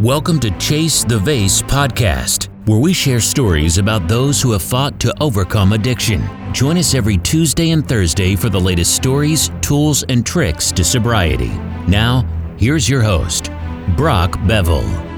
Welcome to Chase the Vase podcast, where we share stories about those who have fought to overcome addiction. Join us every Tuesday and Thursday for the latest stories, tools, and tricks to sobriety. Now, here's your host, Brock Bevell.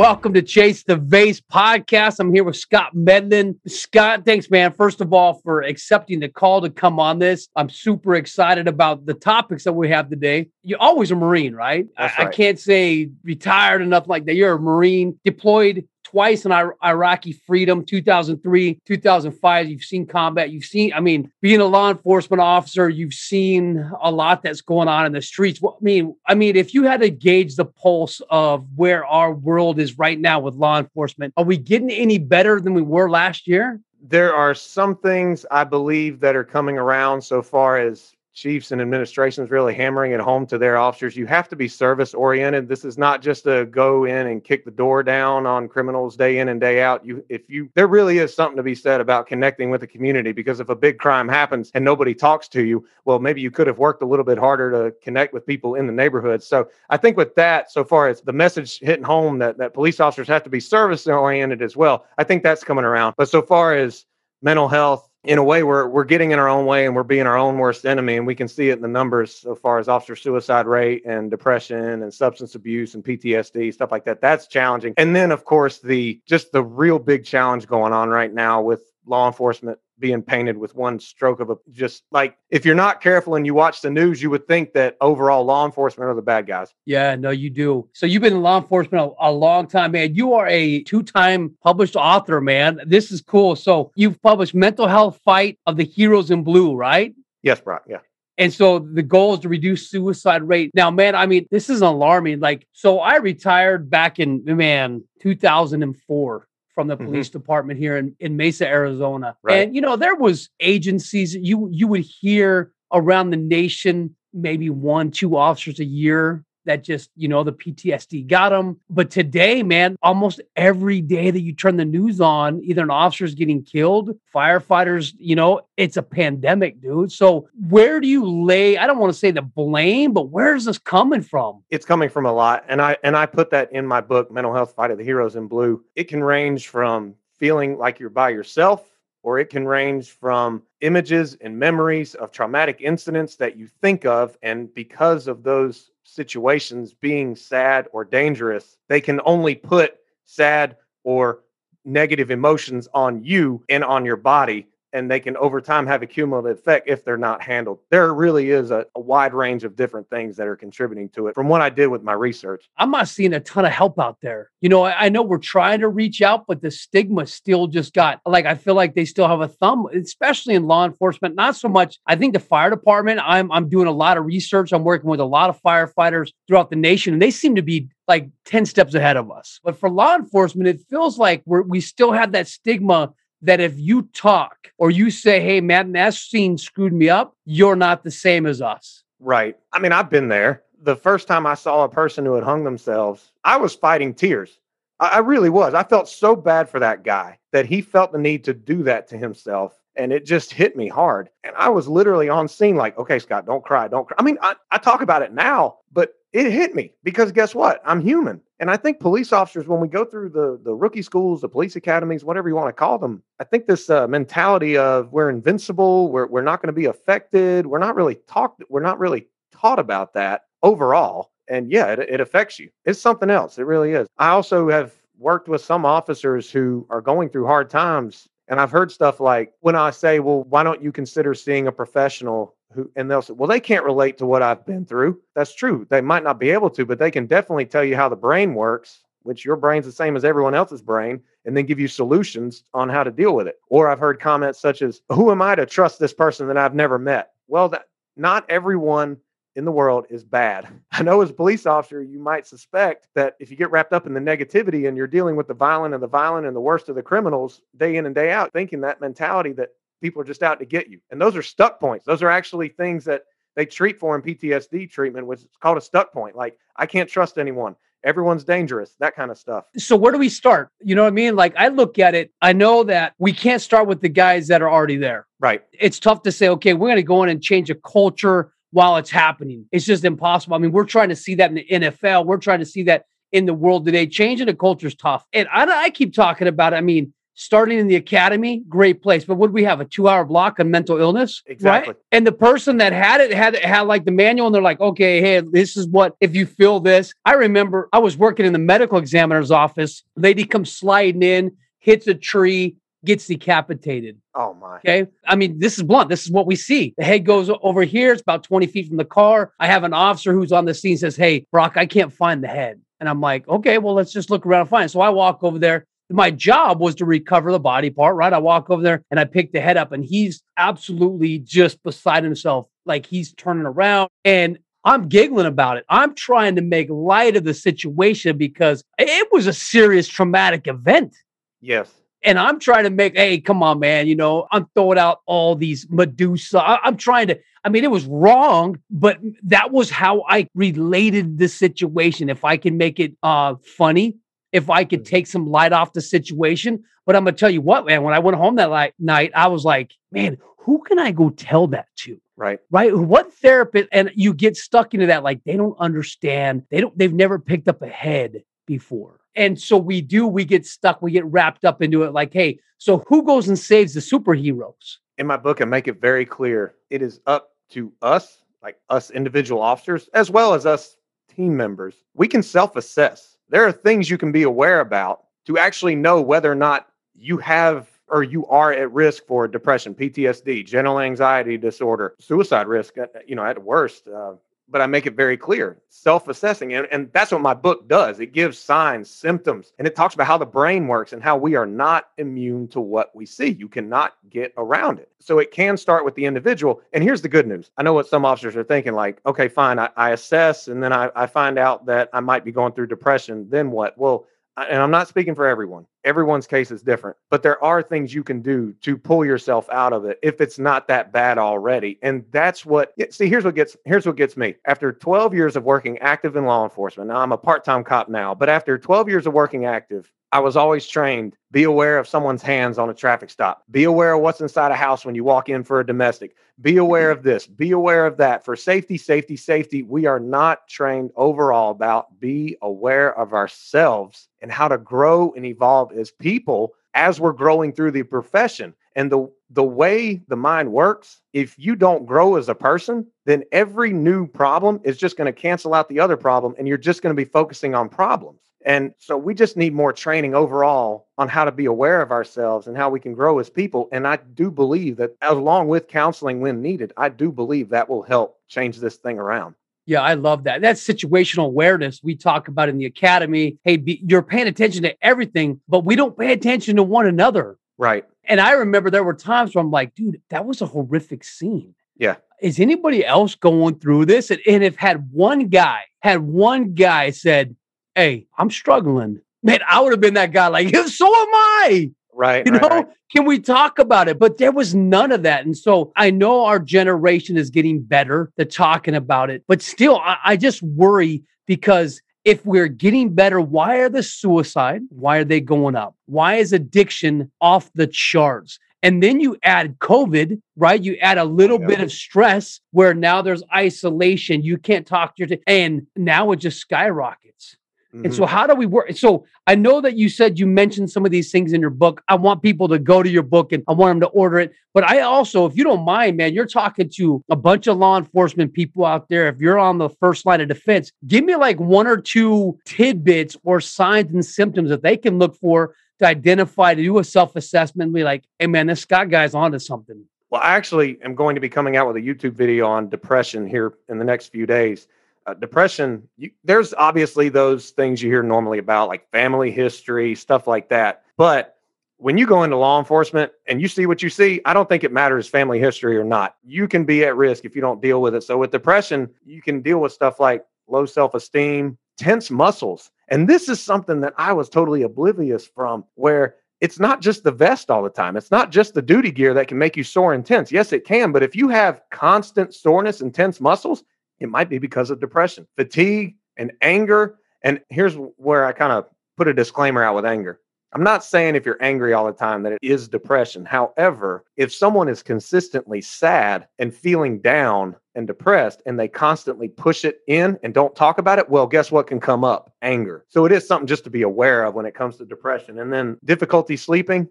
Welcome to Chase the Vase podcast. I'm here with Scott Medlin. Scott, thanks, man. First of all, for accepting the call to come on this. I'm super excited about the topics that we have today. You're always a Marine, right? I, That's I right. can't say retired enough like that. You're a Marine deployed twice in Ir- Iraqi freedom, 2003, 2005. You've seen combat. You've seen, I mean, being a law enforcement officer, you've seen a lot that's going on in the streets. What I mean, I mean, if you had to gauge the pulse of where our world is right now with law enforcement, are we getting any better than we were last year? there are some things I believe that are coming around so far as chiefs and administrations really hammering it home to their officers. You have to be service oriented. This is not just a go in and kick the door down on criminals day in and day out. You if you there really is something to be said about connecting with the community because if a big crime happens and nobody talks to you, well maybe you could have worked a little bit harder to connect with people in the neighborhood. So I think with that, so far as the message hitting home that that police officers have to be service oriented as well, I think that's coming around. But so far as mental health, in a way, we're we're getting in our own way and we're being our own worst enemy, and we can see it in the numbers so far as officer suicide rate and depression and substance abuse and PTSD stuff like that. That's challenging. And then, of course, the just the real big challenge going on right now with law enforcement being painted with one stroke of a just like if you're not careful and you watch the news, you would think that overall law enforcement are the bad guys. Yeah, no, you do. So you've been in law enforcement a, a long time, man. You are a two-time published author, man. This is cool. So you've published Mental Health Fight of the Heroes in Blue, right? Yes, Brock. Yeah. And so the goal is to reduce suicide rate. Now, man, I mean, this is alarming. Like, so I retired back in man 2004 from the Mhm. police department here in, in Mesa, Arizona. Right. And you know, there was agencies you you would hear around the nation, maybe one, two officers a year that just, you know, the PTSD got them. But today, man, almost every day that you turn the news on, either an officer's getting killed, firefighters, you know, it's a pandemic, dude. So where do you lay, I don't want to say the blame, but where is this coming from? it's coming from a lot and i and i put that in my book mental health fight of the heroes in blue it can range from feeling like you're by yourself or it can range from images and memories of traumatic incidents that you think of and because of those situations being sad or dangerous they can only put sad or negative emotions on you and on your body and they can over time have a cumulative effect if they're not handled. There really is a, a wide range of different things that are contributing to it from what I did with my research. I'm not seeing a ton of help out there. You know, I, I know we're trying to reach out, but the stigma still just got like I feel like they still have a thumb, especially in law enforcement. Not so much. I think the fire department. I'm I'm doing a lot of research. I'm working with a lot of firefighters throughout the nation, and they seem to be like 10 steps ahead of us. But for law enforcement, it feels like we're we still have that stigma that if you talk or you say, "Hey, man, that scene screwed me up," you're not the same as us. Right. I mean, I've been there. The first time I saw a person who had hung themselves, I was fighting tears. I, really was. I felt so bad for that guy that he felt the need to do that to himself. And it just hit me hard. And I was literally on scene, like, okay, Scott, don't cry, don't cry. I mean, I, I talk about it now, but it hit me because guess what? I'm human. And I think police officers, when we go through the, the rookie schools, the police academies, whatever you want to call them, I think this uh, mentality of we're invincible, we're, we're not going to be affected, we're not really talked, we're not really taught about that overall. And yeah, it, it affects you. It's something else. It really is. I also have worked with some officers who are going through hard times. And I've heard stuff like when I say, well, why don't you consider seeing a professional who, and they'll say, well, they can't relate to what I've been through. That's true. They might not be able to, but they can definitely tell you how the brain works, which your brain's the same as everyone else's brain, and then give you solutions on how to deal with it. Or I've heard comments such as, who am I to trust this person that I've never met? Well, that not everyone in the world is bad. I know as a police officer, you might suspect that if you get wrapped up in the negativity and you're dealing with the violent and the violent and the worst of the criminals day in and day out, thinking that mentality that people are just out to get you. And those are stuck points. Those are actually things that they treat for in PTSD treatment, which is called a stuck point. Like, I can't trust anyone. Everyone's dangerous, that kind of stuff. so where do we start? You know what I mean? Like I look at it, I know that we can't start with the guys that are already there. Right. It's tough to say, okay, we're going to go in and change a culture while it's happening. It's just impossible. I mean, we're trying to see that in the NFL. We're trying to see that in the world today. Changing the culture is tough. And I, I keep talking about it. I mean, starting in the academy, great place. But would we have a two hour block on mental illness? Exactly. Right? And the person that had it had had like the manual, and they're like, okay, hey, this is what if you feel this. I remember I was working in the medical examiner's office. Lady comes sliding in, hits a tree, gets decapitated. Oh my. Okay. I mean, this is blunt. This is what we see. The head goes over here. It's about 20 feet from the car. I have an officer who's on the scene says, Hey, Brock, I can't find the head. And I'm like, okay, well, let's just look around and find it. So I walk over there. My job was to recover the body part, right? I walk over there and I pick the head up, and he's absolutely just beside himself. Like he's turning around. And I'm giggling about it. I'm trying to make light of the situation because it was a serious traumatic event. Yes. And I'm trying to make, hey, come on, man. You know, I'm throwing out all these Medusa. I, am trying to, I mean, it was wrong, but that was how I related the situation. If I can make it uh, funny, if I could mm-hmm. take some light off the situation. But I'm going to tell you what, man, when I went home that light, night, I was like, man, who can I go tell that to? Right. Right. What therapist, and you get stuck into that, like they don't understand. They don't, they've never picked up a head before. And so we do, we get stuck, we get wrapped up into it like, hey, so who goes and saves the superheroes? In my book, I make it very clear it is up to us, like us individual officers, as well as us team members. We can self assess. There are things you can be aware about to actually know whether or not you have or you are at risk for depression, PTSD, general anxiety disorder, suicide risk, uh, you know, at worst, uh, but I make it very clear, self-assessing. And, and that's what my book does. It gives signs, symptoms, and it talks about how the brain works and how we are not immune to what we see. You cannot get around it. So it can start with the individual. And here's the good news. I know what some officers are thinking, like, okay, fine, I, I assess and then I, I find out that I might be going through depression. Then what? Well, and I'm not speaking for everyone. Everyone's case is different, but there are things you can do to pull yourself out of it if it's not that bad already. And that's what see here's what gets here's what gets me. After 12 years of working active in law enforcement. Now I'm a part-time cop now, but after 12 years of working active, I was always trained be aware of someone's hands on a traffic stop. Be aware of what's inside a house when you walk in for a domestic. Be aware mm-hmm. of this. Be aware of that. For safety, safety, safety, we are not trained overall about be aware of ourselves and how to grow and evolve as people as we're growing through the profession. And the the way the mind works, if you don't grow as a person, then every new problem is just going to cancel out the other problem and you're just going to be focusing on problems. And so we just need more training overall on how to be aware of ourselves and how we can grow as people. And I do believe that, along with counseling when needed, I do believe that will help change this thing around. Yeah, I love that. That's situational awareness we talk about in the academy. Hey, be, you're paying attention to everything, but we don't pay attention to one another. Right. And I remember there were times where I'm like, dude, that was a horrific scene. Yeah. Is anybody else going through this? And, and if had one guy, had one guy said, hey, I'm struggling. Man, I would have been that guy like, so am I. Right. You right, know, right. can we talk about it? But there was none of that. And so I know our generation is getting better at talking about it, but still, I, I just worry because if we're getting better, why are the suicide? Why are they going up? Why is addiction off the charts? And then you add COVID, right? You add a little bit of stress where now there's isolation. You can't talk to your, t- and now it just skyrockets. Mm-hmm. And so, mm-hmm. how do we work? So, I know that you said you mentioned some of these things in your book. I want people to go to your book and I want them to order it. But I also, if you don't mind, man, you're talking to a bunch of law enforcement people out there. If you're on the first line of defense, give me like one or two tidbits or signs and symptoms that they can look for to identify, to do a self assessment, be like, hey, man, this Scott guy's onto something. Well, I actually am going to be coming out with a YouTube video on depression here in the next few days uh, depression, you, there's obviously those things you hear normally about, like family history, stuff like that. But when you go into law enforcement and you see what you see, I don't think it matters family history or not. You can be at risk if you don't deal with it. So with depression, you can deal with stuff like low self-esteem, tense muscles. And this is something that I was totally oblivious from where it's not just the vest all the time. It's not just the duty gear that can make you sore and tense. Yes, it can, but if you have constant soreness and tense muscles, it might be because of depression, fatigue, and anger. And here's where I kind of put a disclaimer out with anger. I'm not saying if you're angry all the time that it is depression. However, if someone is consistently sad and feeling down and depressed and they constantly push it in and don't talk about it, well, guess what can come up? Anger. So it is something just to be aware of when it comes to depression. And then difficulty sleeping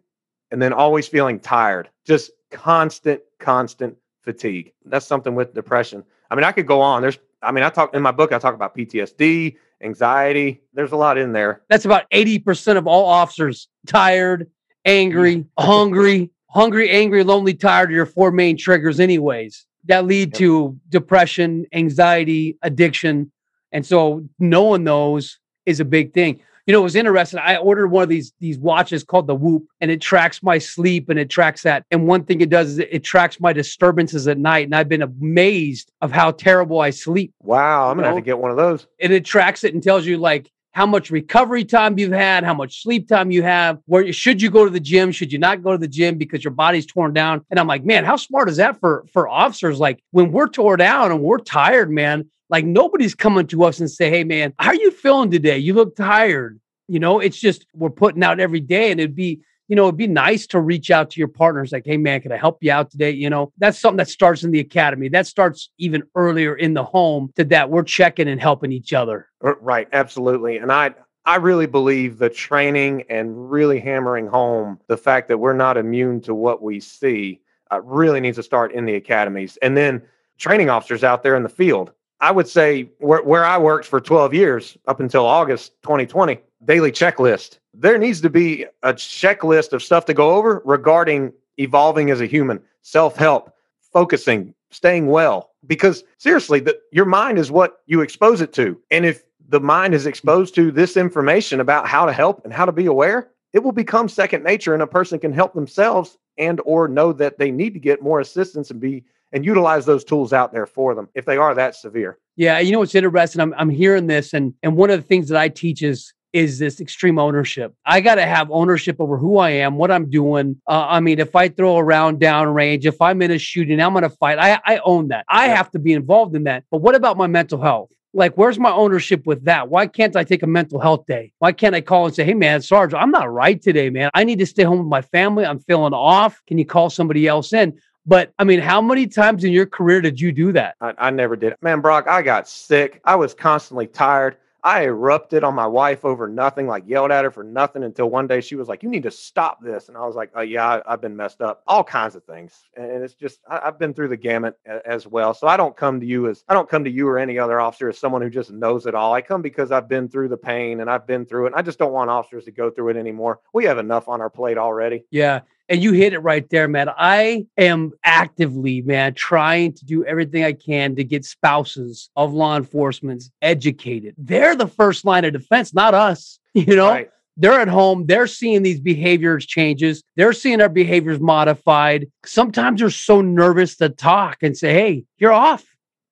and then always feeling tired. Just constant, constant fatigue. That's something with depression. I mean, I could go on. There's, I mean, I talk in my book, I talk about PTSD, anxiety. There's a lot in there. That's about 80% of all officers tired, angry, hungry, hungry, angry, lonely, tired are your four main triggers, anyways, that lead yep. to depression, anxiety, addiction. And so knowing those is a big thing you know, it was interesting. I ordered one of these these watches called the Whoop, and it tracks my sleep and it tracks that. And one thing it does is it, tracks my disturbances at night. And I've been amazed of how terrible I sleep. Wow, I'm gonna know? have to get one of those. And it tracks it and tells you like how much recovery time you've had, how much sleep time you have, where should you go to the gym, should you not go to the gym because your body's torn down. And I'm like, man, how smart is that for for officers? Like when we're torn down and we're tired, man, like nobody's coming to us and say, "Hey, man, how are you feeling today? You look tired." You know, it's just we're putting out every day, and it'd be you know, it'd be nice to reach out to your partners like, hey, man, can I help you out today? You know, that's something that starts in the academy. That starts even earlier in the home to that we're checking and helping each other. Right. Absolutely. And I, I really believe the training and really hammering home the fact that we're not immune to what we see uh, really needs to start in the academies. And then training officers out there in the field. I would say where, where I worked for 12 years up until August 2020, daily checklist. There needs to be a checklist of stuff to go over regarding evolving as a human, self help, focusing, staying well. Because seriously, the, your mind is what you expose it to. And if the mind is exposed to this information about how to help and how to be aware, it will become second nature and a person can help themselves and or know that they need to get more assistance and be and utilize those tools out there for them if they are that severe. Yeah, you know what's interesting? I'm I'm hearing this, and and one of the things that I teach is is this extreme ownership. I got to have ownership over who I am, what I'm doing. Uh, I mean, if I throw around downrange, if I'm in a shooting, I'm going to fight. I, I own that. I yeah. have to be involved in that. But what about my mental health? Like, where's my ownership with that? Why can't I take a mental health day? Why can't I call and say, hey, man, Sarge, I'm not right today, man. I need to stay home with my family. I'm feeling off. Can you call somebody else in? But I mean, how many times in your career did you do that? I, I never did. Man, Brock, I got sick. I was constantly tired. I erupted on my wife over nothing, like yelled at her for nothing until one day she was like, You need to stop this. And I was like, Oh, yeah, I, have been messed up. All kinds of things. And it's just, I, have been through the gamut as well. So I don't come to you as, I don't come to you or any other officer as someone who just knows it all. I come because I've been through the pain and I've been through it. And I just don't want officers to go through it anymore. We have enough on our plate already. Yeah. And you hit it right there, man. I am actively, man, trying to do everything I can to get spouses of law enforcement educated. They're the first line of defense, not us. You know, right. they're at home, they're seeing these behaviors changes, they're seeing our behaviors modified. Sometimes they're so nervous to talk and say, Hey, you're off.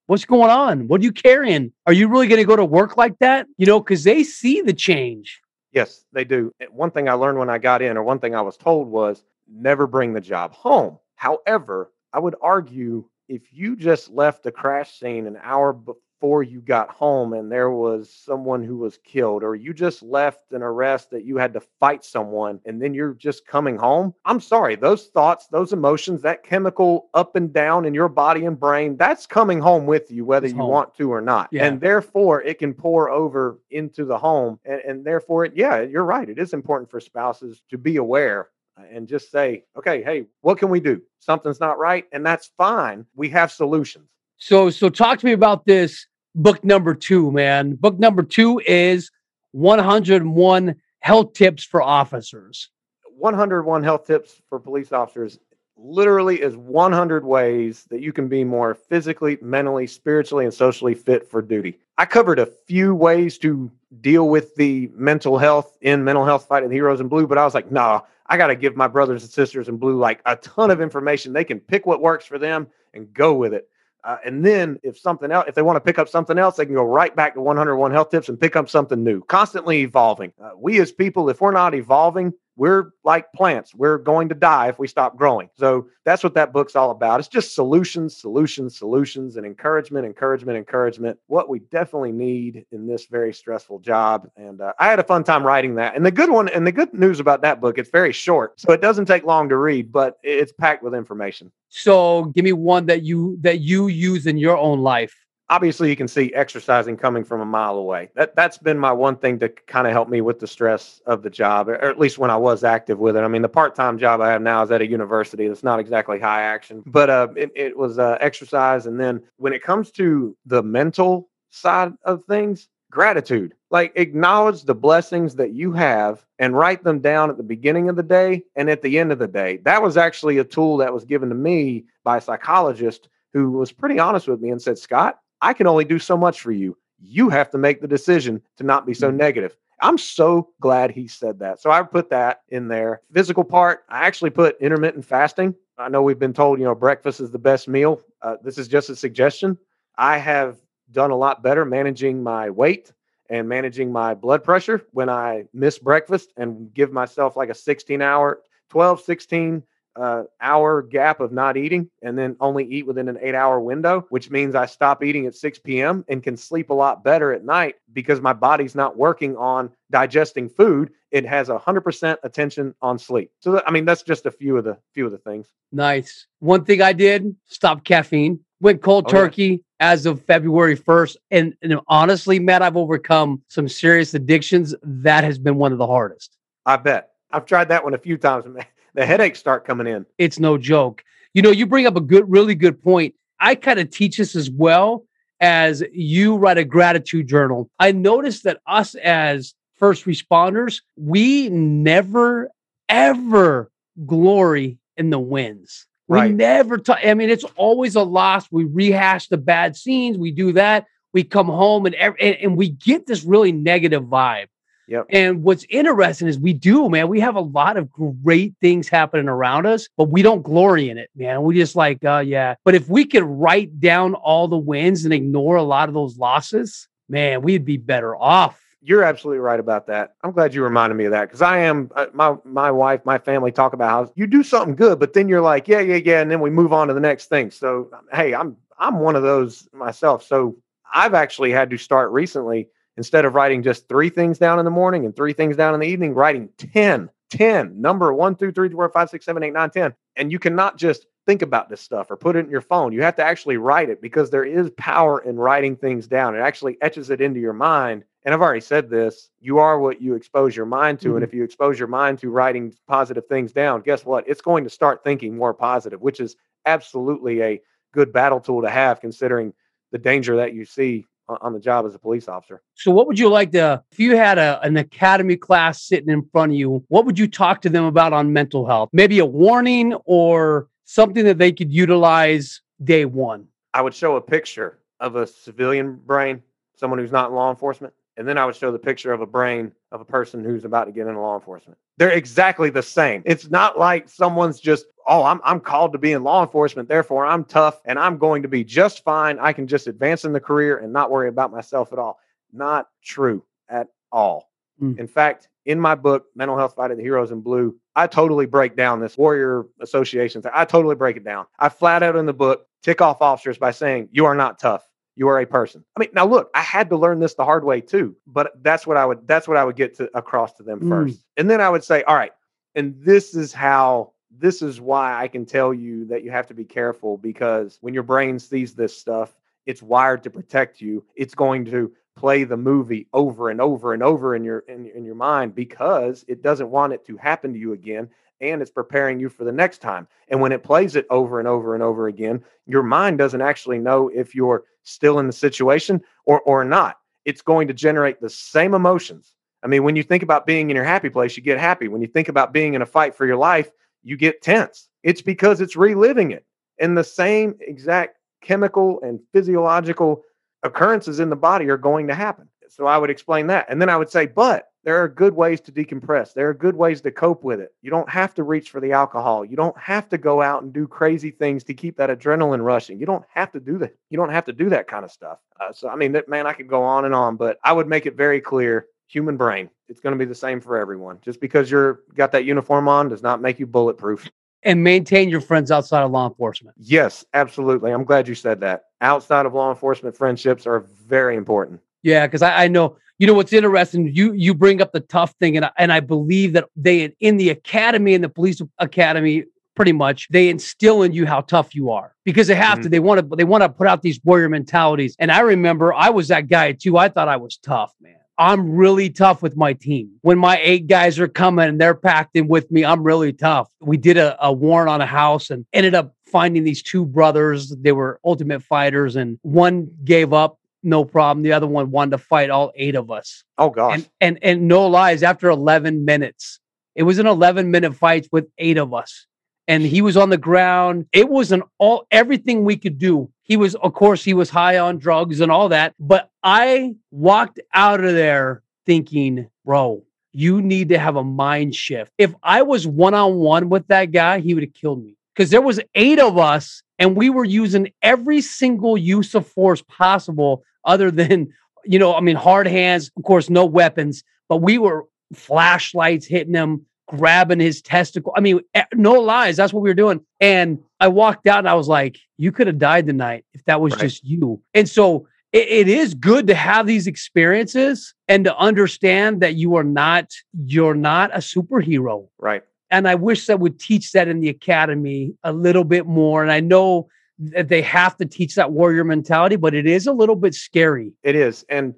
What's going on? What are you carrying? Are you really going to go to work like that? You know, because they see the change. Yes, they do. One thing I learned when I got in, or one thing I was told was never bring the job home. However, I would argue if you just left the crash scene an hour before you got home and there was someone who was killed, or you just left an arrest that you had to fight someone and then you're just coming home, I'm sorry, those thoughts, those emotions, that chemical up and down in your body and brain, that's coming home with you, whether it's you home. want to or not. Yeah. And therefore, it can pour over into the home. And, and therefore, it, yeah, you're right. It is important for spouses to be aware Uh, and just say, okay, hey, what can we do? Something's not right, and that's fine. We have solutions. So, so talk to me about this book number two, man. Book number two is 101 health tips for officers. 101 health tips for police officers literally is 100 ways that you can be more physically, mentally, spiritually, and socially fit for duty. I covered a few ways to deal with the mental health in mental health Fight fighting heroes in blue, but I was like, nah, I got to give my brothers and sisters in blue like a ton of information. They can pick what works for them and go with it. Uh, and then if something else, if they want to pick up something else, they can go right back to 101 health tips and pick up something new, constantly evolving. Uh, we as people, if we're not evolving, we're like plants. We're going to die if we stop growing. So that's what that book's all about. It's just solutions, solutions, solutions, and encouragement, encouragement, encouragement. What we definitely need in this very stressful job. And uh, I had a fun time writing that. And the good one, and the good news about that book, it's very short, so it doesn't take long to read, but it's packed with information. So give me one that you that you use in your own life obviously you can see exercising coming from a mile away. That that's been my one thing to kind of help me with the stress of the job, or at least when I was active with it. I mean, the part-time job I have now is at a university. That's not exactly high action, but uh, it, it was uh, exercise. And then when it comes to the mental side of things, gratitude. Like acknowledge the blessings that you have and write them down at the beginning of the day and at the end of the day. That was actually a tool that was given to me by a psychologist who was pretty honest with me and said, Scott, I can only do so much for you. You have to make the decision to not be so mm-hmm. negative. I'm so glad he said that. So I put that in there. Physical part, I actually put intermittent fasting. I know we've been told, you know, breakfast is the best meal. Uh, this is just a suggestion. I have done a lot better managing my weight and managing my blood pressure when I miss breakfast and give myself like a 16 hour, 12, 16 uh, hour gap of not eating and then only eat within an eight hour window, which means I stop eating at 6 p.m. and can sleep a lot better at night because my body's not working on digesting food. It has a hundred percent attention on sleep. So, that, I mean, that's just a few of the few of the things. Nice. One thing I did: stop caffeine. Went cold oh, turkey yeah. as of February 1st. And, and honestly, Matt, I've overcome some serious addictions. That has been one of the hardest. I bet. I've tried that one a few times, man the headaches start coming in. It's no joke. You know, you bring up a good, really good point. I kind of teach this as well as you write a gratitude journal. I noticed that us as first responders, we never, ever glory in the wins. We right. never talk. I mean, it's always a loss. We rehash the bad scenes. We do that. We come home and, and, and we get this really negative vibe. Yep. And what's interesting is we do, man. We have a lot of great things happening around us, but we don't glory in it, man. We just like, uh, yeah. But if we could write down all the wins and ignore a lot of those losses, man, we'd be better off. You're absolutely right about that. I'm glad you reminded me of that because I am uh, my my wife, my family talk about how you do something good, but then you're like, yeah, yeah, yeah, and then we move on to the next thing. So hey, I'm I'm one of those myself. So I've actually had to start recently instead of writing just three things down in the morning and three things down in the evening, writing 10, 10, number one, two, three, four, five, six, seven, eight, nine, 10. And you cannot just think about this stuff or put it in your phone. You have to actually write it because there is power in writing things down. It actually etches it into your mind. And I've already said this you are what you expose your mind to. Mm-hmm. And if you expose your mind to writing positive things down, guess what? It's going to start thinking more positive, which is absolutely a good battle tool to have considering the danger that you see on the job as a police officer. So, what would you like to, if you had a, an academy class sitting in front of you, what would you talk to them about on mental health? Maybe a warning or something that they could utilize day one? I would show a picture of a civilian brain, someone who's not in law enforcement, and then I would show the picture of a brain of a person who's about to get into law enforcement. They're exactly the same. It's not like someone's just, oh, I'm, I'm called to be in law enforcement, therefore I'm tough and I'm going to be just fine. I can just advance in the career and not worry about myself at all. Not true at all. Mm. In fact, in my book, Mental Health Fight of the Heroes in Blue, I totally break down this warrior association thing. I totally break it down. I flat out in the book tick off officers by saying, you are not tough you are a person. I mean, now look, I had to learn this the hard way too, but that's what I would that's what I would get to across to them mm. first. And then I would say, all right, and this is how this is why I can tell you that you have to be careful because when your brain sees this stuff, it's wired to protect you. It's going to play the movie over and over and over in your in, in your mind because it doesn't want it to happen to you again and it's preparing you for the next time. And when it plays it over and over and over again, your mind doesn't actually know if you're still in the situation or or not. It's going to generate the same emotions. I mean, when you think about being in your happy place, you get happy. When you think about being in a fight for your life, you get tense. It's because it's reliving it. And the same exact chemical and physiological occurrences in the body are going to happen. So I would explain that. And then I would say, but there are good ways to decompress. There are good ways to cope with it. You don't have to reach for the alcohol. You don't have to go out and do crazy things to keep that adrenaline rushing. You don't have to do that. You don't have to do that kind of stuff. Uh, so, I mean, man, I could go on and on, but I would make it very clear human brain. It's going to be the same for everyone. Just because you're got that uniform on does not make you bulletproof. And maintain your friends outside of law enforcement. Yes, absolutely. I'm glad you said that. Outside of law enforcement, friendships are very important. Yeah, because I, I know you know what's interesting. You you bring up the tough thing, and I, and I believe that they in the academy in the police academy pretty much they instill in you how tough you are because they have mm-hmm. to they want to they want to put out these warrior mentalities and i remember i was that guy too i thought i was tough man i'm really tough with my team when my eight guys are coming and they're packed in with me i'm really tough we did a, a warrant on a house and ended up finding these two brothers they were ultimate fighters and one gave up no problem. The other one wanted to fight all eight of us. Oh gosh. And and, and no lies, after 11 minutes, it was an 11 minute fight with eight of us. And he was on the ground. It was an all everything we could do. He was, of course, he was high on drugs and all that. But I walked out of there thinking, bro, you need to have a mind shift. If I was one on one with that guy, he would have killed me because there was eight of us and we were using every single use of force possible other than you know i mean hard hands of course no weapons but we were flashlights hitting him grabbing his testicle i mean eh, no lies that's what we were doing and i walked out and i was like you could have died tonight if that was right. just you and so it, it is good to have these experiences and to understand that you are not you're not a superhero right and I wish that would teach that in the academy a little bit more. And I know that they have to teach that warrior mentality, but it is a little bit scary. It is. And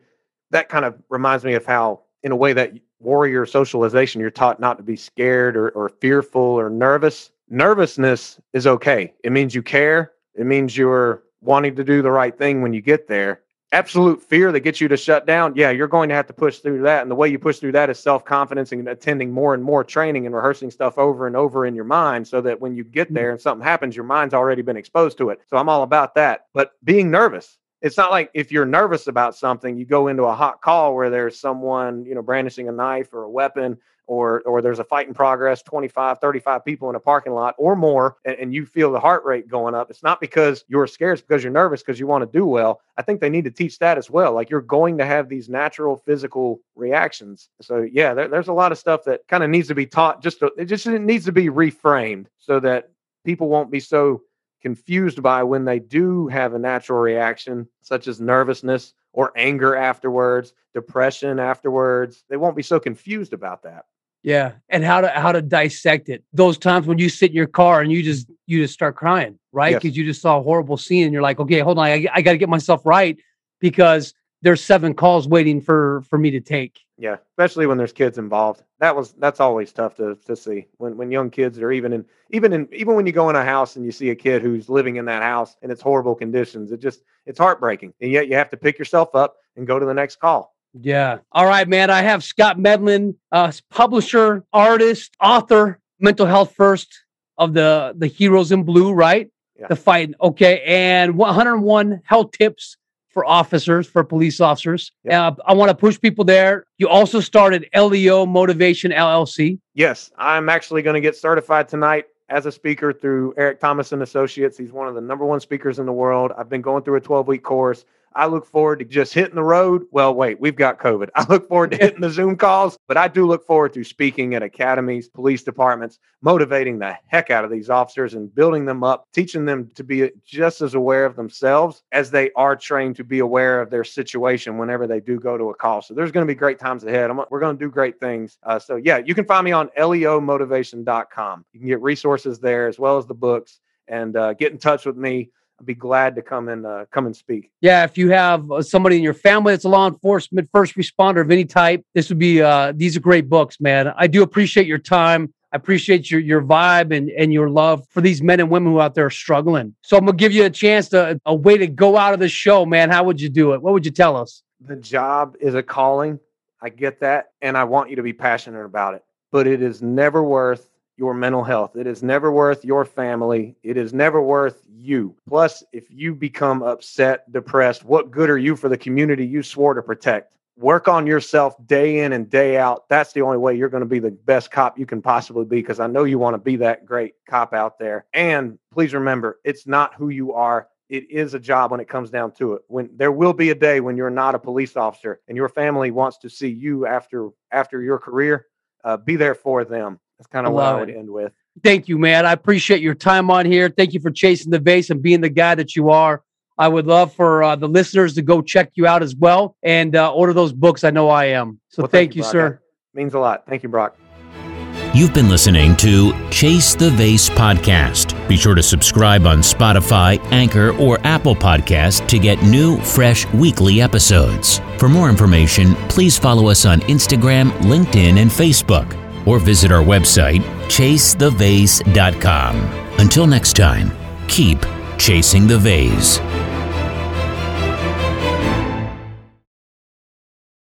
that kind of reminds me of how, in a way, that warrior socialization, you're taught not to be scared or, or fearful or nervous. Nervousness is okay. It means you care. It means you're wanting to do the right thing when you get there absolute fear that gets you to shut down, yeah, you're going to have to push through that. And the way you push through that is self confidence and attending more and more training and rehearsing stuff over and over in your mind so that when you get mm-hmm. there and something happens, your mind's already been exposed to it. So I'm all about that. But being nervous, it's not like if you're nervous about something, you go into a hot call where there's someone, you know, brandishing a knife or a weapon or or there's a fight in progress 25 35 people in a parking lot or more and, and, you feel the heart rate going up it's not because you're scared it's because you're nervous because you want to do well. I think they need to teach that as well like you're going to have these natural physical reactions. So yeah there, there's a lot of stuff that kind of needs to be taught just to, it just needs to be reframed so that people won't be so confused by when they do have a natural reaction such as nervousness or anger afterwards, depression afterwards. They won't be so confused about that. Yeah, and how to how to dissect it. Those times when you sit in your car and you just you just start crying, right? Because yes. you just saw a horrible scene and you're like, okay, hold on, I, I got to get myself right because there's seven calls waiting for for me to take. Yeah, especially when there's kids involved. That was that's always tough to to see when when young kids are even in even in even when you go in a house and you see a kid who's living in that house and it's horrible conditions. It just it's heartbreaking, and yet you have to pick yourself up and go to the next call. Yeah. All right, man. I have Scott Medlin, uh, publisher, artist, author, mental health first of the the Heroes in Blue, right? Yeah. The fight. Okay, and 101 health tips for officers, for police officers. Uh, I want to push people there. You also started LEO Motivation LLC. Yes, I'm actually going to get certified tonight as a speaker through Eric Thomas and Associates. He's one of the number one speakers in the world. I've been going through a 12 week course. I look forward to just hitting the road. Well, wait, we've got COVID. I look forward to hitting the Zoom calls, but I do look forward to speaking at academies, police departments, motivating the heck out of these officers and building them up, teaching them to be just as aware of themselves as they are trained to be aware of their situation whenever they do go to a call. So there's going to be great times ahead. I'm, we're going to do great things. Uh, so, yeah, you can find me on leomotivation.com. You can get resources there as well as the books and uh, get in touch with me. I'd be glad to come and uh, come and speak. Yeah, if you have uh, somebody in your family that's a law enforcement first responder of any type, this would be uh, these are great books, man. I do appreciate your time. I appreciate your your vibe and and your love for these men and women who out there are struggling. So I'm gonna give you a chance to a way to go out of the show, man. How would you do it? What would you tell us? The job is a calling. I get that, and I want you to be passionate about it. But it is never worth your mental health. It is never worth your family. It is never worth you. Plus, if you become upset, depressed, what good are you for the community you swore to protect? Work on yourself day in and day out. That's the only way you're going to be the best cop you can possibly be because I know you want to be that great cop out there. And please remember, it's not who you are, it is a job when it comes down to it. When there will be a day when you're not a police officer and your family wants to see you after after your career, uh, be there for them. That's kind of what I would it. end with. Thank you, man. I appreciate your time on here. Thank you for chasing the vase and being the guy that you are. I would love for uh, the listeners to go check you out as well and uh, order those books. I know I am. So well, thank, thank, you, Brock. sir. means a lot. Thank you, Brock. You've been listening to Chase the Vase podcast. Be sure to subscribe on Spotify, Anchor, or Apple Podcast to get new, fresh weekly episodes. For more information, please follow us on Instagram, LinkedIn, and Facebook, or visit our website, chasethevase.com. Until next time, keep chasing the vase.